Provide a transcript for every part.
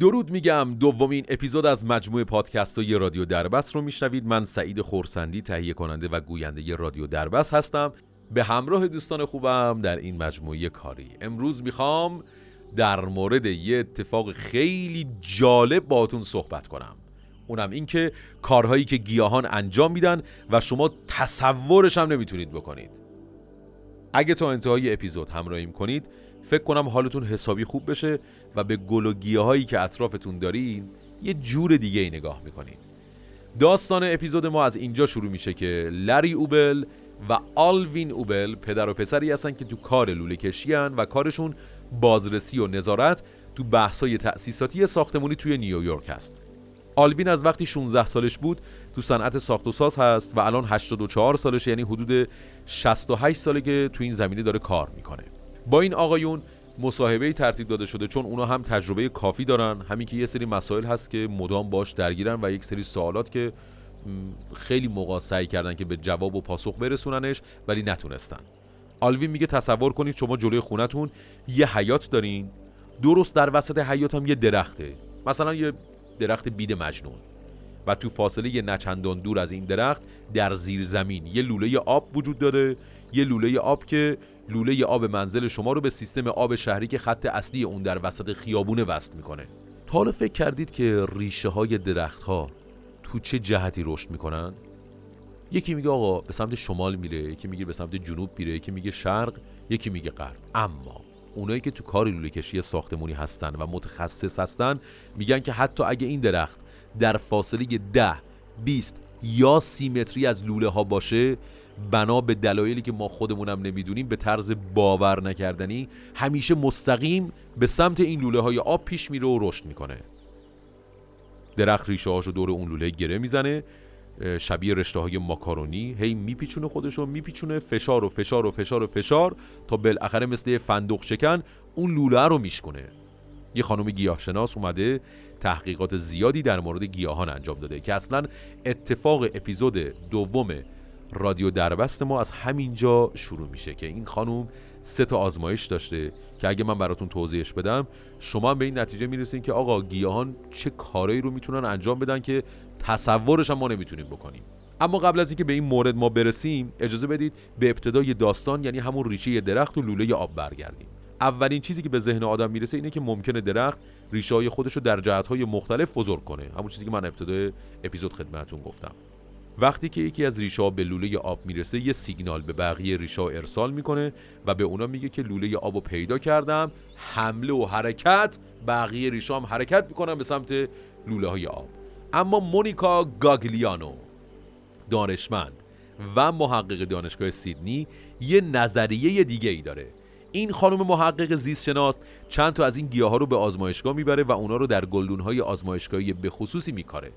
درود میگم دومین اپیزود از مجموعه پادکست های رادیو دربست رو میشنوید. من سعید خورسندی تهیه کننده و گوینده رادیو دربست هستم. به همراه دوستان خوبم در این مجموعه کاری. امروز می‌خوام در مورد یه اتفاق خیلی جالب باتون صحبت کنم. اونم این که کارهایی که گیاهان انجام میدن و شما تصورش هم نمی‌تونید بکنید. اگه تا انتهای اپیزود همراهیم کنید فکر کنم حالتون حسابی خوب بشه و به گل و گیاهایی که اطرافتون دارین یه جور دیگه ای نگاه می‌کنید داستان اپیزود ما از اینجا شروع میشه که لری اوبل و آلوین اوبل پدر و پسری هستن که تو کار لوله کشیان و کارشون بازرسی و نظارت تو بحثای تأسیساتی ساختمونی توی نیویورک هست. آلوین از وقتی 16 سالش بود تو صنعت ساخت و ساز هست و الان 84 سالش یعنی حدود 68 ساله که تو این زمینه داره کار می‌کنه. با این آقایون مصاحبه ترتیب داده شده چون اونا هم تجربه کافی دارن. همین که یه سری مسائل هست که مدام باش درگیرن و یک سری سوالات که خیلی موقع سعی کردن که به جواب و پاسخ برسوننش ولی نتونستن. آلوین میگه تصور کنید شما جلوی خونتون یه حیات دارین. درست در وسط حیات هم یه درخته. مثلا یه درخت بید مجنون. و تو فاصله یه نچندان دور از این درخت در زیر زمین یه لوله آب وجود داره. یه لوله آب که لوله آب منزل شما رو به سیستم آب شهری که خط اصلی اون در وسط خیابونه وصل می‌کنه. تا حالا فکر کردید که ریشه های درخت ها تو چه جهتی رشد می‌کنن؟ یکی میگه آقا به سمت شمال میره یکی میگه به سمت جنوب میره یکی میگه شرق یکی میگه غرب. اما اونایی که تو کار لوله کشی ساختمونی هستن و متخصص هستن میگن که حتی اگه این درخت در فاصله ده 20 یا سی متری از لوله ها باشه بنا به دلایلی که ما خودمونم نمی‌دونیم به طرز باور نکردنی همیشه مستقیم به سمت این لوله های آب پیش میره و رشد می‌کنه. درخت ریشه هاشو دور اون لوله گره می‌زنه شبیه رشته های ماکارونی هی میپیچونه خودشو میپیچونه فشار و فشار و فشار و فشار تا بالاخره مثل فندق شکن اون لوله رو میشکنه یه خانم گیاهشناس اومده تحقیقات زیادی در مورد گیاهان انجام داده که اصلا اتفاق اپیزود دوم رادیو دربست ما از همینجا شروع میشه که این خانم سه تا آزمایش داشته که اگه من براتون توضیحش بدم شما به این نتیجه می‌رسین که آقا گیاهان چه کارایی رو می‌تونن انجام بدن که تصورش هم ما نمی‌تونیم بکنیم. اما قبل از اینکه به این مورد ما برسیم اجازه بدید به ابتدای داستان یعنی همون ریشه درخت و لوله آب برگردیم. اولین چیزی که به ذهن آدم می‌رسه اینه که ممکنه درخت ریشه های خودش رو در جهت های مختلف بزرگ کنه. همون چیزی که من ابتدای اپیزود خدمتتون گفتم. وقتی که یکی از ریشه به لوله آب می‌رسه یه سیگنال به بقیه ریشه ارسال می‌کنه و به اونا میگه که لوله آب رو پیدا کردم حمله و حرکت بقیه ریشه هم حرکت می‌کنن به سمت لوله های آب. اما مونیکا گاگلیانو دانشمند و محقق دانشگاه سیدنی یه نظریه دیگه ای داره. این خانم محقق زیست شناس چند تا از این گیاه ها رو به آزمایشگاه می‌بره و اونا رو در گلدون های آزمایشگاهی به خصوصی میکاره.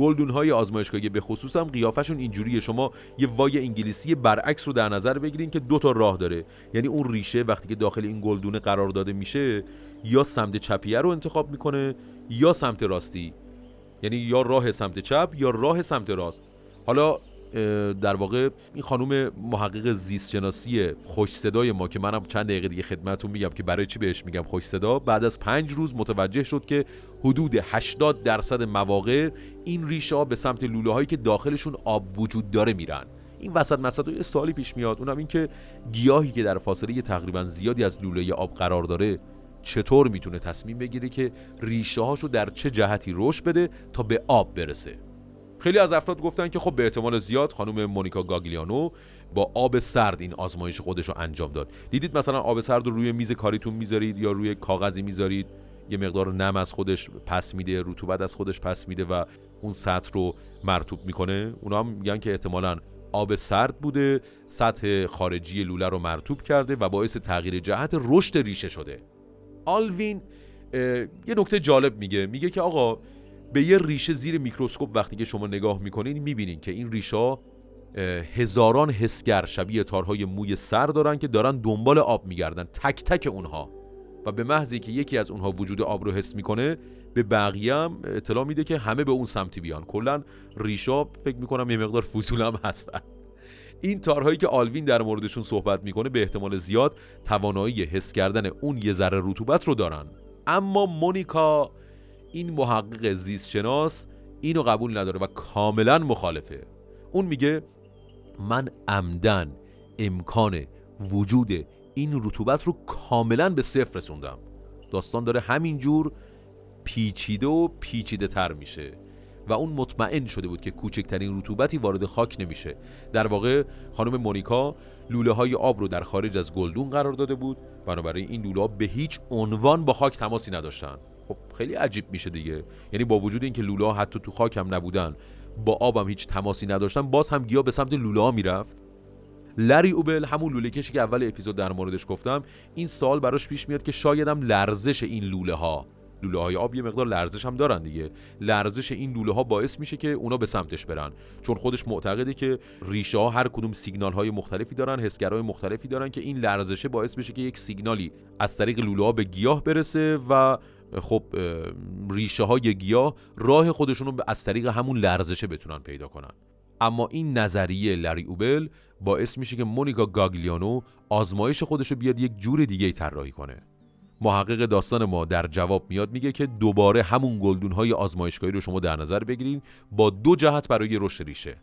گلدون های آزمایشگاهی به خصوص هم قیافشون اینجوریه. شما یه وای انگلیسی برعکس رو در نظر بگیرین که دو تا راه داره. یعنی اون ریشه وقتی که داخل این گلدونه قرار داده میشه یا سمت چپیه رو انتخاب می‌کنه یا سمت راستی. یعنی یا راه سمت چپ یا راه سمت راست. حالا در واقع این خانم محقق زیست شناسی خوش صدای ما که منم چند دقیقه دیگه خدمتتون میگم که برای چی بهش میگم خوش صدا بعد از پنج روز متوجه شد که حدود 80 درصد مواقع این ریشه به سمت لوله هایی که داخلشون آب وجود داره میرن. این وسط مسد یه سوالی پیش میاد اونم این که گیاهی که در فاصله تقریبا زیادی از لوله آب قرار داره چطور می‌تونه تصمیم بگیره که ریشه هاشو در چه جهتی رشد بده تا به آب برسه؟ خیلی از افراد گفتن که خب به احتمال زیاد خانم مونیکا گاگلیانو با آب سرد این آزمایش خودش رو انجام داد. دیدید مثلا آب سرد رو روی میز کاریتون می‌ذارید یا روی کاغذی می‌ذارید؟ یه مقدار نم از خودش پس میده رطوبت از خودش پس میده و اون سطح رو مرتوب می‌کنه. اونا هم میگن که احتمالا آب سرد بوده سطح خارجی لوله رو مرتوب کرده و باعث تغییر جهت رشد ریشه شده. آلوین یه نکته جالب میگه. میگه که آقا به یه ریشه زیر میکروسکوپ وقتی که شما نگاه می‌کنین می‌بینین که این ریشه هزاران حسگر شبیه تارهای موی سر دارن که دارن دنبال آب میگردن تک تک اونها. و به محضی که یکی از اونها وجود آب رو حس می‌کنه به بقیه هم اطلاع میده که همه به اون سمتی بیان. کلا ریشا فکر می‌کنم یه مقدار فضول هم هستن. این تارهایی که آلوین در موردشون صحبت می‌کنه به احتمال زیاد توانایی حس کردن اون یه ذره رطوبت رو دارن. اما مونیکا این محقق زیست شناس اینو قبول نداره و کاملا مخالفه. اون میگه من عمدن امکان وجود این رطوبت رو کاملا به صفر رسوندم. داستان داره همینجور پیچیده و پیچیده تر میشه و اون مطمئن شده بود که کوچکترین رطوبتی وارد خاک نمیشه. در واقع خانم مونیکا لوله های آب رو در خارج از گلدون قرار داده بود. بنابراین این لوله ها به هیچ عنوان با خاک تماسی نداشتن. خب خیلی عجیب میشه دیگه. یعنی با وجود اینکه لوله ها حتی تو خاک هم نبودن با آبم هیچ تماسی نداشتن باز هم گیا به سمت لوله ها می‌رفت. لری اوبل همون لوله کشی که اول اپیزود در موردش گفتم این سال براش پیش میاد که شایدم لرزش این لوله ها لوله های آب یه مقدار لرزش هم دارن دیگه. لرزش این لوله ها باعث میشه که اونا به سمتش برن. چون خودش معتقده که ریشه ها هر کدوم سیگنال های مختلفی دارن حسگرای مختلفی دارن که این لرزشه باعث بشه که یک سیگنالی از طریق لوله ها به گیاه برسه و خب ریشه های گیاه راه خودشون رو از طریق همون لرزشه بتونن پیدا کنن. اما این نظریه لری اوبل باعث میشه که مونیکا گاگلیانو آزمایش خودش رو بیاد یک جور دیگه طراحی کنه. محقق داستان ما در جواب میاد میگه که دوباره همون گلدون های آزمایشگاهی رو شما در نظر بگیرین با دو جهت برای رشد ریشه.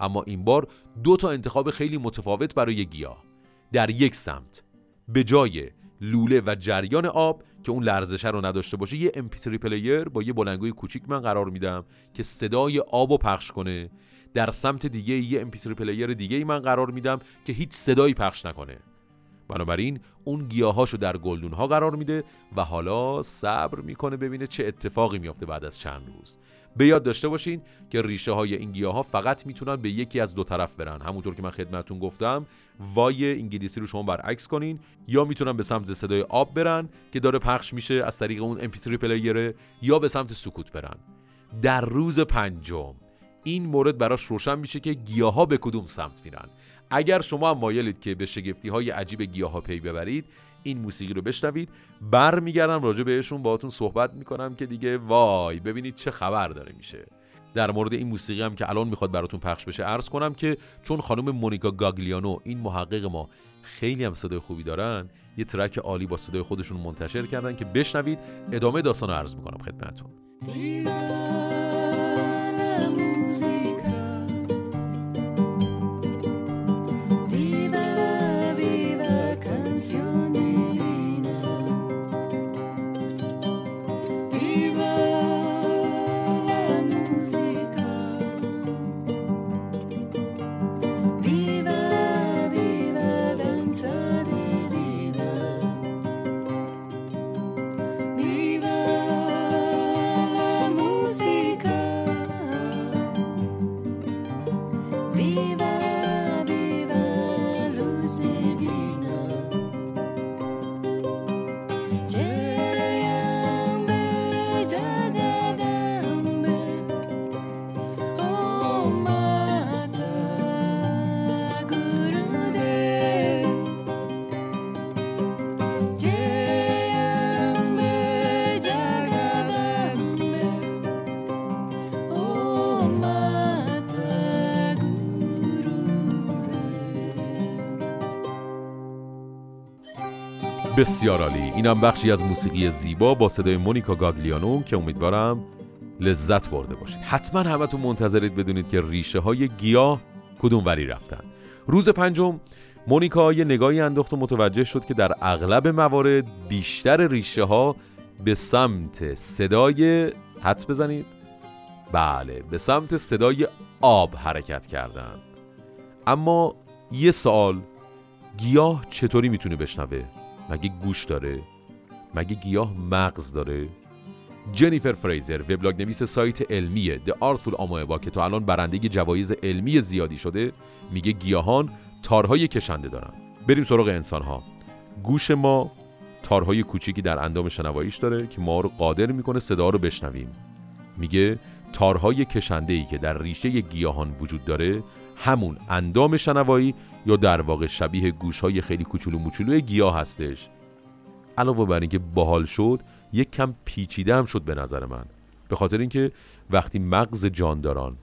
اما این بار دو تا انتخاب خیلی متفاوت برای گیاه. در یک سمت به جای لوله و جریان آب که اون لرزشه رو نداشته باشه یه MP3 player با یه بلندگوی کوچیک من قرار میدم که صدای آب و پخش کنه. در سمت دیگه یه MP3 player دیگه ای من قرار میدم که هیچ صدایی پخش نکنه. بنابراین اون گیاهاشو در گلدون ها قرار میده و حالا صبر می‌کنه ببینه چه اتفاقی میافته بعد از چند روز. به یاد داشته باشین که ریشه های این گیاه ها فقط می‌تونن به یکی از دو طرف برن. همونطور که من خدمتون گفتم وای انگلیسی رو شما برعکس کنین یا می‌تونن به سمت صدای آب برن که داره پخش میشه از طریق اون MP3 پلیره یا به سمت سکوت برن. در روز پنجم این مورد براش روشن میشه که گیاه به کدوم سمت میرن. اگر شما هم مایلید که به شگفتی های عجیب گیاه پی ببرید این موسیقی رو بشنوید. برمیگردم راجع بهشون باهاتون صحبت می‌کنم که دیگه وای ببینید چه خبر داره میشه. در مورد این موسیقی هم که الان می‌خواد براتون پخش بشه عرض کنم که چون خانم مونیکا گاگلیانو این محقق ما خیلی هم صدای خوبی دارن یه ترک عالی با صدای خودشون منتشر کردن که بشنوید. ادامه داستان رو عرض می‌کنم خدمتتون. بسیار عالی. اینم بخشی از موسیقی زیبا با صدای مونیکا گاگلیانو که امیدوارم لذت برده باشید. حتما همتون منتظرید بدونید که ریشه های گیاه کدوم وری رفتن. روز پنجم مونیکا یه نگاهی انداخت و متوجه شد که در اغلب موارد بیشتر ریشه ها به سمت صدای حدس بزنید. بله به سمت صدای آب حرکت کردن. اما یه سوال گیاه چطوری می‌تونه بشنوه؟ مگه گوش داره؟ مگه گیاه مغز داره؟ جنیفر فریزر وبلاگ نویس سایت علمی The Artful Amoeba که تا الان برنده جوایز علمی زیادی شده میگه گیاهان تارهای کشنده دارن. بریم سراغ انسان ها گوش ما تارهای کوچیکی در اندام شنواییش داره که ما رو قادر می‌کنه صدا رو بشنویم. میگه تارهای کشنده ای که در ریشه گیاهان وجود داره همون اندام شنوایی یا در واقع شبیه گوش های خیلی کوچولو موچولو گیاه هستش. علاوه بر اینکه باحال شد یک کم پیچیده هم شد به نظر من. به خاطر اینکه وقتی مغز جانداران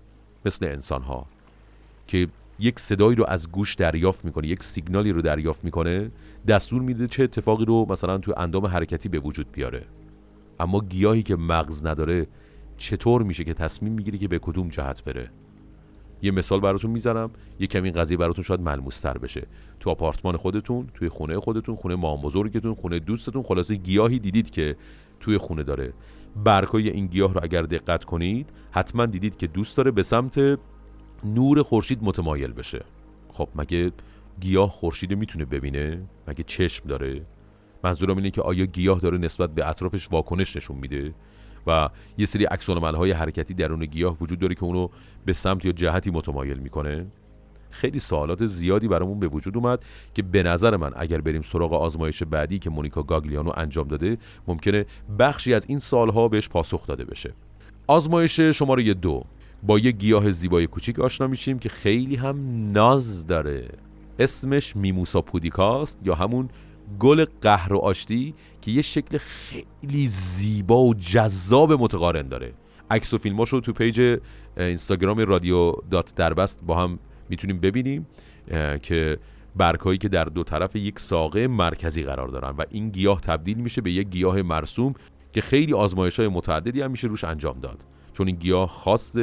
مثل انسان ها که یک صدایی رو از گوش دریافت می‌کنه یک سیگنالی رو دریافت می‌کنه دستور میده چه اتفاقی رو مثلا تو اندام حرکتی به وجود بیاره. اما گیاهی که مغز نداره چطور میشه که تصمیم می‌گیری که به کدوم جهت بره؟ یه مثال براتون می‌زنم. یه کمی قضیه براتون شاید ملموستر بشه. تو آپارتمان خودتون توی خونه خودتون خونه مام بزرگتون خونه دوستتون خلاصه گیاهی دیدید که توی خونه داره. برگهای این گیاه رو اگر دقت کنید حتما دیدید که دوست داره به سمت نور خورشید متمایل بشه. خب مگه گیاه خورشید می‌تونه ببینه؟ مگه چشم داره؟ منظورم اینه که آیا گیاه داره نسبت به اطرافش واکنش نشون میده؟ و یه سری عکس های حرکتی درون گیاه وجود داره که اونو به سمت یا جهتی متمایل می‌کنه. خیلی سوالات زیادی برامون به وجود اومد که به نظر من اگر بریم سراغ آزمایش بعدی که مونیکا گاگلیانو انجام داده ممکنه بخشی از این سالها بهش پاسخ داده بشه. آزمایش شماره دو. با یه گیاه زیبای کوچیک آشنا میشیم که خیلی هم ناز داره. اسمش Mimosa pudica ست یا همون گل قهر و آشتی که یه شکل خیلی زیبا و جذاب متقارن داره. عکس و فیلماش رو تو page اینستاگرام رادیو دات دربست با هم می‌تونیم ببینیم که برگهایی که در دو طرف یک ساقه مرکزی قرار دارن و این گیاه تبدیل میشه به یک گیاه مرسوم که خیلی آزمایش های متعددی هم میشه روش انجام داد. چون این گیاه خاص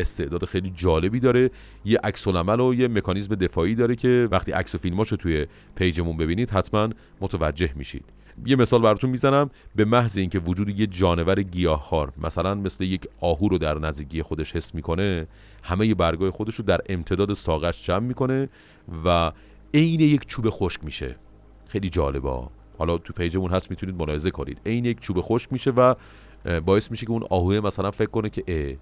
استعداد خیلی جالبی داره. یه عکس و یه مکانیزم دفاعی داره که وقتی عکس و فیلماشو توی پیجمون ببینید حتما متوجه میشید. یه مثال براتون می‌زنم. به محض اینکه وجود یه جانور گیاهخوار مثلا مثل یک آهو رو در نزدیکی خودش حس می‌کنه همه برگای خودش رو در امتداد ساقش جمع می‌کنه و عین یک چوب خشک میشه. خیلی جالبه. حالا تو پیجمون هست می‌تونید ملاحظه کنید. عین یک چوب خشک میشه و باعث میشه که اون آهوه مثلا فکر کنه که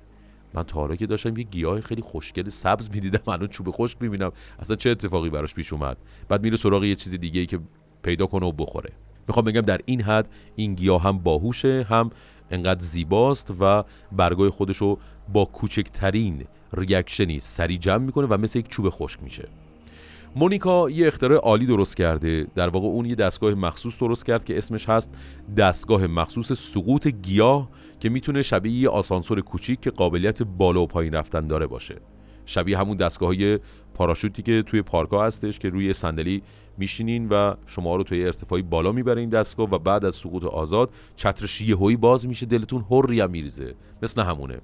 من تا حالا که داشتم یه گیاه خیلی خوشگل سبز می‌دیدم الان چوب خشک می‌بینم. اصلا چه اتفاقی براش پیش اومد؟ بعد میره سراغ یه چیز دیگه ای که پیدا کنه و بخوره. می‌خوام بگم در این حد این گیاه هم باهوشه هم انقدر زیباست و برگای خودشو با کوچکترین ریاکشنی سری جمع می‌کنه و مثل یک چوب خشک میشه. مونیکا یه اختراع عالی درست کرده. در واقع اون یه دستگاه مخصوص درست کرد که اسمش هست دستگاه مخصوص سقوط گیاه که می‌تونه شبیه یه آسانسور کوچیک که قابلیت بالا و پایین رفتن داره باشه. شبیه همون دستگاه های پاراشوتی که توی پارکا هستش که روی صندلی میشینین و شما رو توی ارتفاعی بالا می‌بره این دستگاه و بعد از سقوط آزاد چترش یهویی باز میشه دلتون هری هم میریزه. مثل همونه.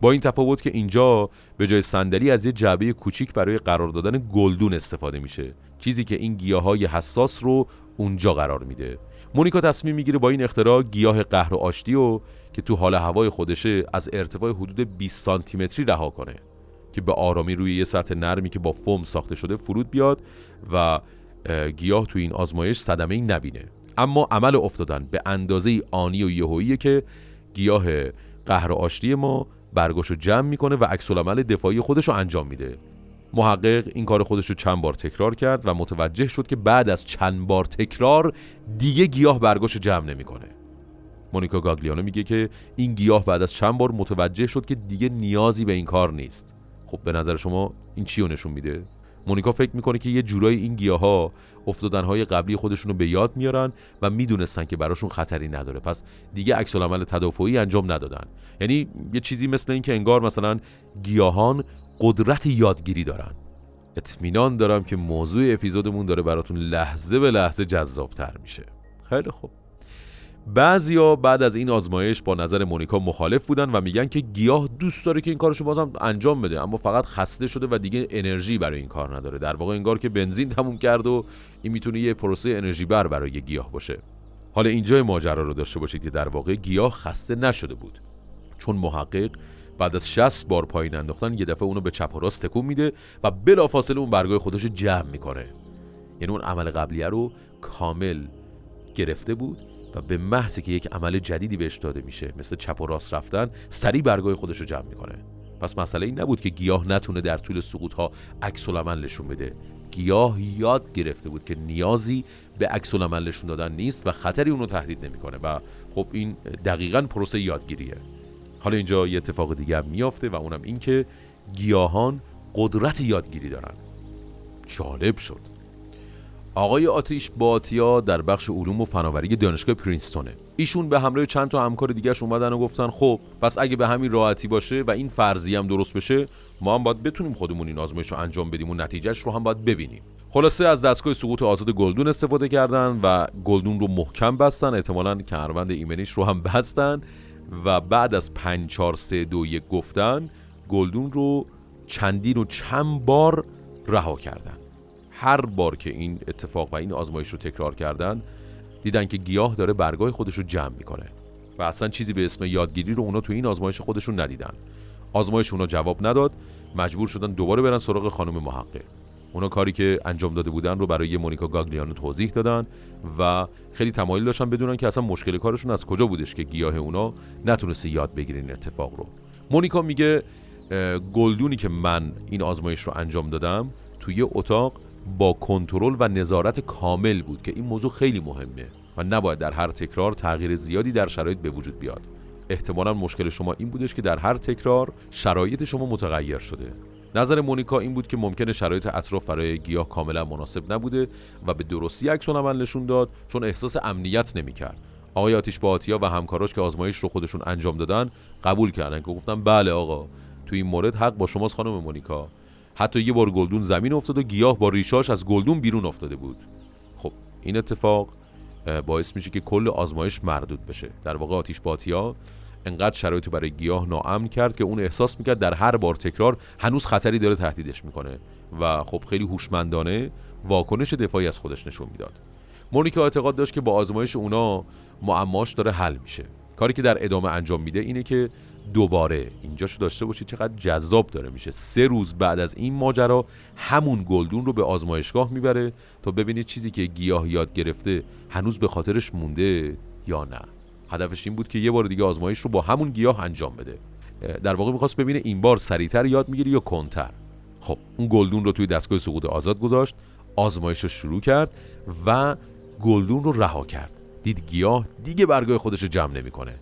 با این تفاوت که اینجا به جای صندلی از یه جعبه کوچیک برای قرار دادن گلدون استفاده میشه. چیزی که این گیاهای حساس رو اونجا قرار میده. مونیکا تصمیم می‌گیره با این اختراع گیاه قهر و آشتی و که تو حال هوای خودشه از ارتفاع حدود 20 سانتی متری رها کنه که به آرامی روی یه سطح نرمی که با فوم ساخته شده فرود بیاد و گیاه تو این آزمایش صدمه ای نبینه. اما عمل افتادن به اندازه آنی و یهویی که گیاه قهر آشتی ما برگاشو جمع می‌کنه و عکس العمل دفاعی خودش رو انجام میده. محقق این کار خودش رو چند بار تکرار کرد و متوجه شد که بعد از چند بار تکرار دیگه گیاه برگاشو جمع نمی‌کنه. مونیکا گاگلیانو میگه که این گیاه بعد از چند بار متوجه شد که دیگه نیازی به این کار نیست. خب به نظر شما این چی رو نشون میده؟ مونیکا فکر می‌کنه که یه جورایی این گیاه ها افتادنهای قبلی خودشون رو به یاد میارن و می‌دونستن که براشون خطری نداره. پس دیگه عکس العمل تدافعی انجام ندادن. یعنی یه چیزی مثل اینکه انگار مثلا گیاهان قدرت یادگیری دارن. اطمینان دارم که موضوع اپیزودمون داره براتون لحظه به لحظه جذابتر میشه. خیلی خوب. بعضیا بعد از این آزمایش با نظر مونیکا مخالف بودن و میگن که گیاه دوست داره که این کارشو بازم انجام بده اما فقط خسته شده و دیگه انرژی برای این کار نداره. در واقع انگار که بنزین تموم کرد و این می‌تونه یه پروسه انرژی بر برای گیاه باشه. حالا اینجا ماجرا رو داشته باشید که در واقع گیاه خسته نشده بود. چون محقق بعد از 60 بار پایین انداختن یه دفعه اونو به چپ و راست تکون میده و بلافاصله اون برگای خودش رو جمع می‌کنه. یعنی اون عمل قبلیه رو کامل گرفته بود. و به محضی که یک عمل جدیدی بهش داده میشه مثل چپ و راست رفتن سریع برگای خودش رو جمع می‌کنه. پس مسئله این نبود که گیاه نتونه در طول سقوط ها عکس نشون بده. گیاه یاد گرفته بود که نیازی به عکس العمل نشون دادن نیست و خطری اونو تهدید نمی‌کنه و خب این دقیقا پروسه یادگیریه. حالا اینجا یه اتفاق دیگه میافته و اونم این که گیاهان قدرت یادگیری دارن. جالب شد. آقای آتیش باتیا در بخش علوم و فناوری دانشگاه پرینستونه. ایشون به همراه چند تا همکار دیگهش اومدن و گفتن خب پس اگه به همین راحتی باشه و این فرضیه هم درست بشه ما هم باید بتونیم خودمون این آزمایش رو انجام بدیم و نتیجهش رو هم باید ببینیم. خلاصه از دستگاه سقوط آزاد گلدون استفاده کردن و گلدون رو محکم بستن. احتمالا کمربند ایمنیش رو هم بستن و بعد از 5 4 3 2 1 گفتن گلدون رو چندین و چند بار رها کردن. هر بار که این اتفاق و این آزمایش رو تکرار کردن دیدن که گیاه داره برگاه خودش رو جمع می‌کنه و اصلا چیزی به اسم یادگیری رو اونا تو این آزمایش خودشون ندیدن. آزمایش اونا جواب نداد مجبور شدن دوباره برن سراغ خانم محقق. اونا کاری که انجام داده بودن رو برای مونیکا گاگلیانو توضیح دادن و خیلی تمایل داشتن بدونن که اصلا مشکل کارشون از کجا بودش که گیاه اونا نتونسته یاد بگیرین این اتفاق رو. مونیکا میگه گلدونی که من این آزمایش رو انجام دادم توی اتاق با کنترل و نظارت کامل بود که این موضوع خیلی مهمه و نباید در هر تکرار تغییر زیادی در شرایط به وجود بیاد. احتمالا مشکل شما این بودش که در هر تکرار شرایط شما متغیر شده. نظر مونیکا این بود که ممکنه شرایط اطراف برای گیاه کاملا مناسب نبوده و به درستی عکس عمل نشون داد چون احساس امنیت نمی‌کرد. آقای آتیش با و همکاراش که آزمایش رو خودشون انجام دادن قبول کردن که گفتن بله آقا تو این مورد حق با شماست خانم مونیکا. حتی یه بار گلدون زمین افتاد و گیاه با ریشاش از گلدون بیرون افتاده بود. خب این اتفاق باعث میشه که کل آزمایش مردود بشه. در واقع آتیش باتیا انقدر شرایط برای گیاه ناامن کرد که اون احساس می‌کرد در هر بار تکرار هنوز خطری داره تهدیدش می‌کنه و خب خیلی هوشمندانه واکنش دفاعی از خودش نشون می‌داد. مونیکا اعتقاد داشت که با آزمایش اونا معماش داره حل میشه. کاری که در ادامه انجام میده اینه که دوباره. اینجاشو داشته باشید چقدر جذاب داره میشه. سه روز بعد از این ماجرا همون گلدون رو به آزمایشگاه می‌بره تا ببینید چیزی که گیاه یاد گرفته هنوز به خاطرش مونده یا نه. هدفش این بود که یه بار دیگه آزمایش رو با همون گیاه انجام بده. در واقع می‌خواست ببینه این بار سریعتر یاد می‌گیری یا کنتر. خب اون گلدون رو توی دستگاه سقوط آزاد گذاشت آزمایش رو شروع کرد و گلدون رو رها کرد. دید گیاه دیگه برگاه خودش رو جمع نمی‌کنه.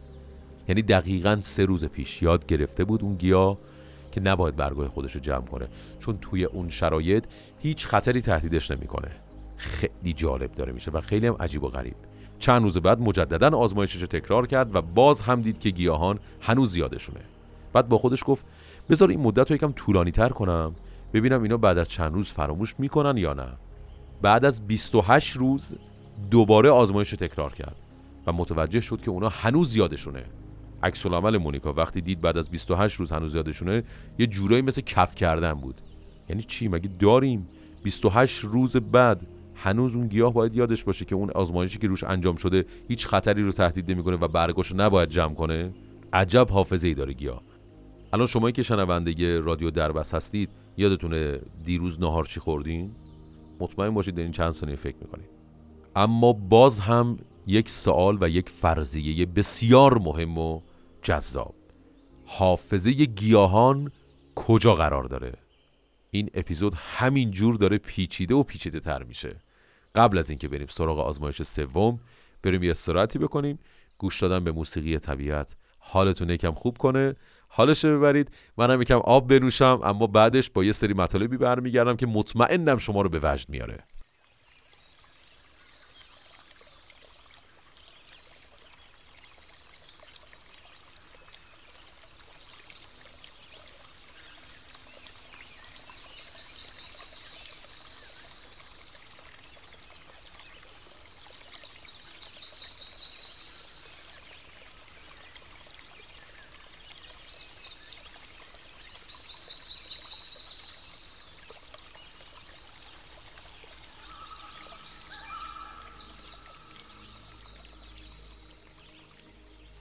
یعنی دقیقا سه روز پیش یاد گرفته بود اون گیاه که نباید برگاه خودش رو جمع کنه چون توی اون شرایط هیچ خطری تهدیدش نمی‌کنه. خیلی جالب داره میشه و خیلی هم عجیب و غریب. چند روز بعد مجددا آزمایشش رو تکرار کرد و باز هم دید که گیاهان هنوز یادشونه بعد با خودش گفت بذار این مدت رو یکم طولانی تر کنم ببینم اینا بعد از چند روز فراموش می‌کنن یا نه. بعد از 28 روز دوباره آزمایش رو تکرار کرد و متوجه شد که اونا هنوز یادشونه عکس العمل مونیکا. وقتی دید بعد از 28 روز هنوز یادشونه یه جورایی مثل کف کردن بود. یعنی چی؟ مگه داریم؟ 28 روز بعد هنوز اون گیاه باید یادش باشه که اون آزمایشی که روش انجام شده هیچ خطری رو تهدید نمی‌کنه و برگاشو نباید جمع کنه؟ عجب حافظه ای داره گیاه. الان شمایی که شنونده رادیو دربس هستید یادتونه دیروز نهار چی خوردین؟ مطمئن باشید در این چند ثانیه فکر می‌کنید. اما باز هم یک سوال و یک فرضیه بسیار مهم و جذاب. حافظه گیاهان کجا قرار داره؟ این اپیزود همین جور داره پیچیده و پیچیده تر میشه. قبل از اینکه بریم سراغ آزمایش سوم بریم یه استراحتی بکنیم. گوش دادن به موسیقی طبیعت حالتون یکم خوب کنه. حالش رو ببرید. منم یکم آب بنوشم اما بعدش با یه سری مطالبی برمیگردم که مطمئنم شما رو به وجد میاره.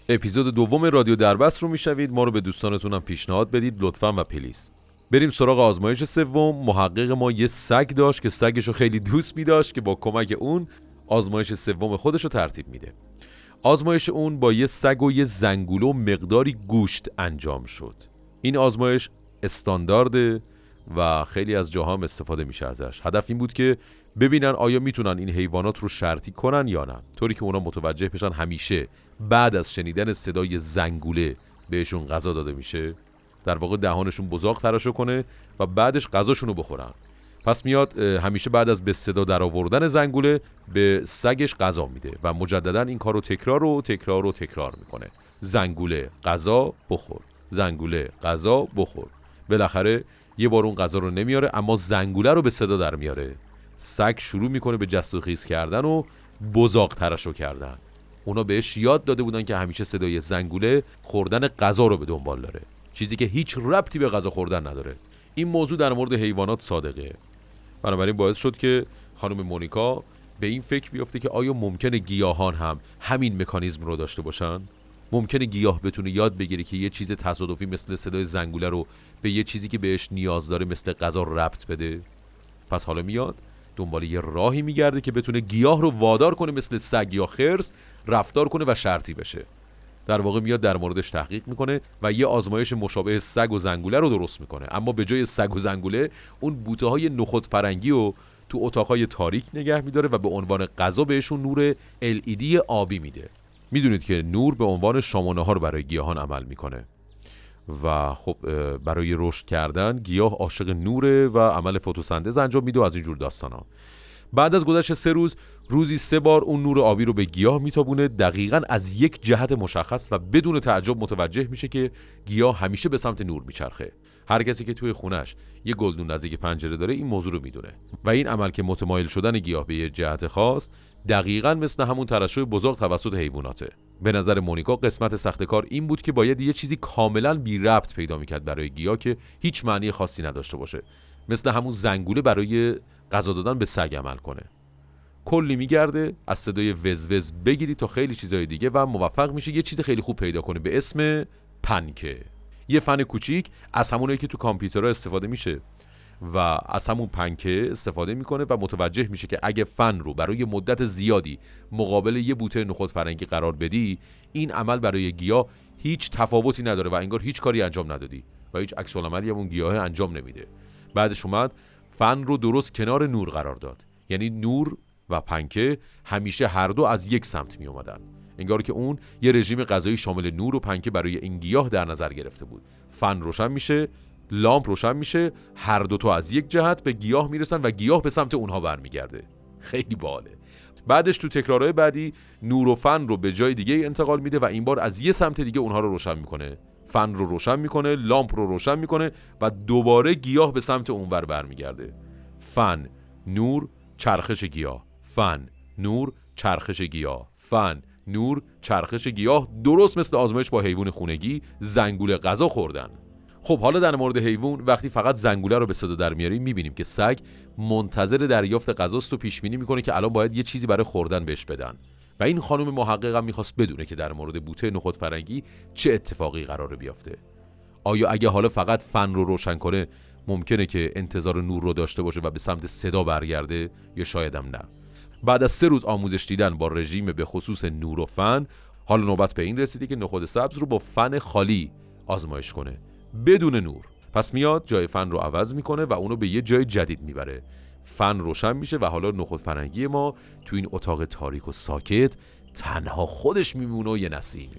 اپیزود دوم رادیو دربست رو می‌شوید ما رو به دوستانتونم پیشنهاد بدید لطفا و پلیز. بریم سراغ آزمایش سوم. محقق ما یه سگ داشت که سگش رو خیلی دوست می که با کمک اون آزمایش سوم خودش رو ترتیب میده. آزمایش اون با یه سگ و یه زنگوله و مقداری گوشت انجام شد. این آزمایش استاندارده و خیلی از جاها هم استفاده میشه ازش. هدف این بود که ببینن آیا می‌تونن این حیوانات رو شرطی کنن یا نه. طوری که اونا متوجه بشن همیشه بعد از شنیدن صدای زنگوله بهشون غذا داده میشه در واقع دهانشون بزاق تراشو کنه و بعدش غذاشون رو بخورن. پس میاد همیشه بعد از به صدا در آوردن زنگوله به سگش غذا میده و مجددا این کار رو تکرار و تکرار و تکرار می‌کنه. زنگوله غذا بخور. زنگوله غذا بخور. بالاخره یه بار اون غذا رو نمیاره اما زنگوله رو به صدا در میاره. سگ شروع می‌کنه به جست و خیز کردن و بزاق ترشو کردن. اونا بهش یاد داده بودن که همیشه صدای زنگوله خوردن غذا رو به دنبال داره. چیزی که هیچ ربطی به غذا خوردن نداره. این موضوع در مورد حیوانات صادقه. بنابراین باعث شد که خانم مونیکا به این فکر بیفته که آیا ممکنه گیاهان هم همین مکانیزم رو داشته باشن؟ ممکنه گیاه بتونه یاد بگیره که یه چیز تصادفی مثل صدای زنگوله رو به یه چیزی که بهش نیاز داره مثل غذا ربط بده. پس حالا میاد دنبال یه راهی میگرده که بتونه گیاه رو وادار کنه مثل سگ یا خرس رفتار کنه و شرطی بشه. در واقع میاد در موردش تحقیق می‌کنه و یه آزمایش مشابه سگ و زنگوله رو درست می‌کنه. اما به جای سگ و زنگوله اون بوته های نخود فرنگی و تو اتاقای تاریک نگه میداره و به عنوان غذا بهشون نور LED آبی میده. می‌دونید که نور به عنوان شامانه ها رو برای گیاهان عمل می‌کنه. و خب برای رشد کردن گیاه عاشق نوره و عمل فتوسنتز انجام میده و از اینجور داستان ها بعد از گذشت سه روز روزی سه بار اون نور آبی رو به گیاه میتابونه دقیقا از یک جهت مشخص و بدون تعجب متوجه میشه که گیاه همیشه به سمت نور میچرخه. هر کسی که توی خونش یه گلدون نزدیک پنجره داره این موضوع رو می‌دونه. و این عمل که متمایل شدن گیاه به یه جهت خاص دقیقا مثل همون ترشح بزرگ توسط حیواناته. به نظر مونیکا قسمت سخت کار این بود که باید یه چیزی کاملا بی ربط پیدا می‌کرد برای گیاه که هیچ معنی خاصی نداشته باشه. مثل همون زنگوله برای غذا دادن به سگ عمل کنه. کلی میگرده از صدای وزوز بگیری تا خیلی چیزای دیگه و موفق میشه یه چیز خیلی خوب پیدا کنه به اسم پنکه. یه فن کوچیک از همونایی که تو کامپیوترها استفاده میشه و از همون پنکه استفاده می‌کنه و متوجه میشه که اگه فن رو برای مدت زیادی مقابل یه بوته نخود فرنگی قرار بدی این عمل برای گیاه هیچ تفاوتی نداره و انگار هیچ کاری انجام ندادی و هیچ عکس العملی اون گیاه انجام نمیده. بعدش اومد فن رو درست کنار نور قرار داد. یعنی نور و پنکه همیشه هر دو از یک سمت می اومدن انگار که اون یه رژیم غذایی شامل نور و پنکه برای این گیاه در نظر گرفته بود. فن روشن میشه لامپ روشن میشه هر دو تا از یک جهت به گیاه می‌رسن و گیاه به سمت اونها برمیگرده. خیلی باله. بعدش تو تکرارهای بعدی نور و فن رو به جای دیگه انتقال میده و این بار از یه سمت دیگه اونها رو روشن می‌کنه. فن رو روشن می‌کنه لامپ رو روشن می‌کنه و دوباره گیاه به سمت اونور برمیگرده. فن نور چرخش گیاه. فن نور چرخش گیاه. فن نور چرخش گیاه درست مثل آزمایش با حیوان خونگی زنگوله غذا خوردن. خب حالا در مورد حیوان وقتی فقط زنگوله رو به صدا در میاریم می‌بینیم که سگ منتظر دریافت غذاست و پیش بینی می‌کنه که الان باید یه چیزی برای خوردن بهش بدن. و این خانم محققم می‌خواست بدونه که در مورد بوته نخود فرنگی چه اتفاقی قراره بیفته آیا اگه حالا فقط فن رو روشن کنه ممکنه که انتظار نور رو داشته باشه و به سمت صدا برگرده؟ یا شایدم نه. بعد از سه روز آموزش دیدن با رژیم به خصوص نور و فن حالا نوبت به این رسیده که نخود سبز رو با فن خالی آزمایش کنه. بدون نور. پس میاد جای فن رو عوض می‌کنه و اونو به یه جای جدید می‌بره. فن روشن میشه و حالا نخود فرنگی ما تو این اتاق تاریک و ساکت تنها خودش میمونه و یه نسیم.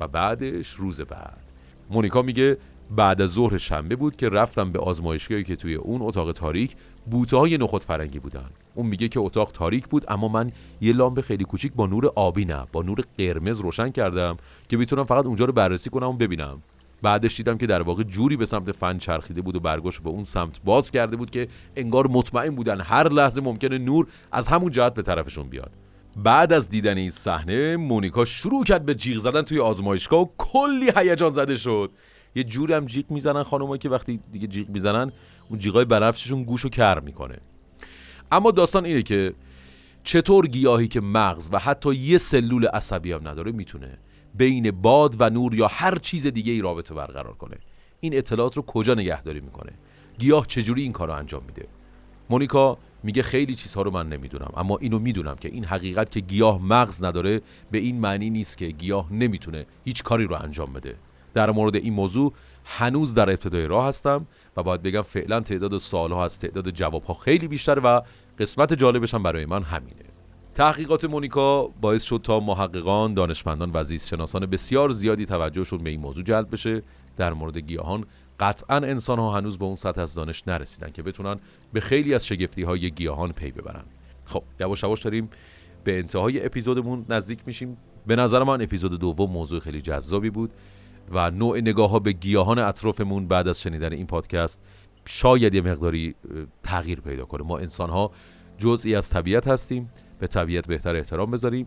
و بعدش روز بعد. مونیکا میگه بعد از ظهر شنبه بود که رفتم به آزمایشگاهی که توی اون اتاق تاریک بوته های نخود فرنگی بودن. اون میگه که اتاق تاریک بود اما من یه لامپ خیلی کوچیک با نور آبی نه با نور قرمز روشن کردم که می‌تونم فقط اونجا رو بررسی کنم و ببینم. بعدش دیدم که در واقع جوری به سمت فن چرخیده بود و برگاش به اون سمت باز کرده بود که انگار مطمئن بودن هر لحظه ممکنه نور از همون جهت به طرفشون بیاد. بعد از دیدن این صحنه مونیکا شروع کرد به جیغ زدن توی آزمایشگاه و کلی هیجان زده شد. یه جوری هم جیغ می‌زنن خانوما که وقتی دیگه جیغ می‌زنن اون جیغای بنفششون گوشو کر می‌کنه. اما داستان اینه که چطور گیاهی که مغز و حتی یه سلول عصبی هم نداره می‌تونه بین باد و نور یا هر چیز دیگه ای رابطه برقرار کنه. این اطلاعات رو کجا نگهداری می‌کنه؟ گیاه چجوری این کار رو انجام میده؟ مونیکا میگه خیلی چیزها رو من نمی‌دونم اما اینو می‌دونم که این حقیقت که گیاه مغز نداره به این معنی نیست که گیاه نمی‌تونه هیچ کاری رو انجام بده. در مورد این موضوع هنوز در ابتدای راه هستم و باید بگم فعلا تعداد سالها از تعداد جوابها خیلی بیشتر و قسمت جالبش هم برای من همینه. تحقیقات مونیکا باعث شد تا محققان، دانشمندان و زیست شناسان بسیار زیادی توجهشون به این موضوع جلب بشه. در مورد گیاهان قطعا انسان ها هنوز به اون سطح از دانش نرسیدن که بتونن به خیلی از شگفتی های گیاهان پی ببرن. خب یواش یواش داریم به انتهای اپیزودمون نزدیک میشیم. به نظر من اپیزود دوم موضوع خیلی جذابی بود. و نوع نگاه ها به گیاهان اطرافمون بعد از شنیدن این پادکست شاید یه مقداری تغییر پیدا کنه. ما انسان ها جزئی از طبیعت هستیم به طبیعت بهتر احترام بذاریم.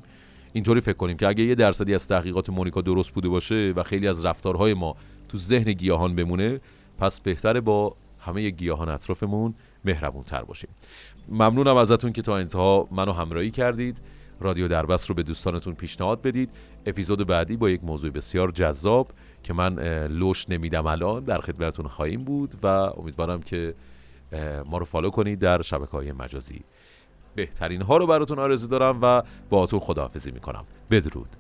اینطوری فکر کنیم که اگه یه درصدی از تحقیقات مونیکا درست بوده باشه و خیلی از رفتارهای ما تو ذهن گیاهان بمونه پس بهتره با همه گیاهان اطرافمون مهربون تر باشیم. ممنونم ازتون که تا انتها منو همراهی کردید. رادیو دربست رو به دوستانتون پیشنهاد بدید. اپیزود بعدی با یک موضوع بسیار جذاب. که من لوش نمیدم الان در خدمتتون خواهیم بود و امیدوارم که ما رو فالو کنید در شبکه های مجازی. بهترین ها رو براتون آرزو دارم و با خداحافظی می‌کنم. بدرود.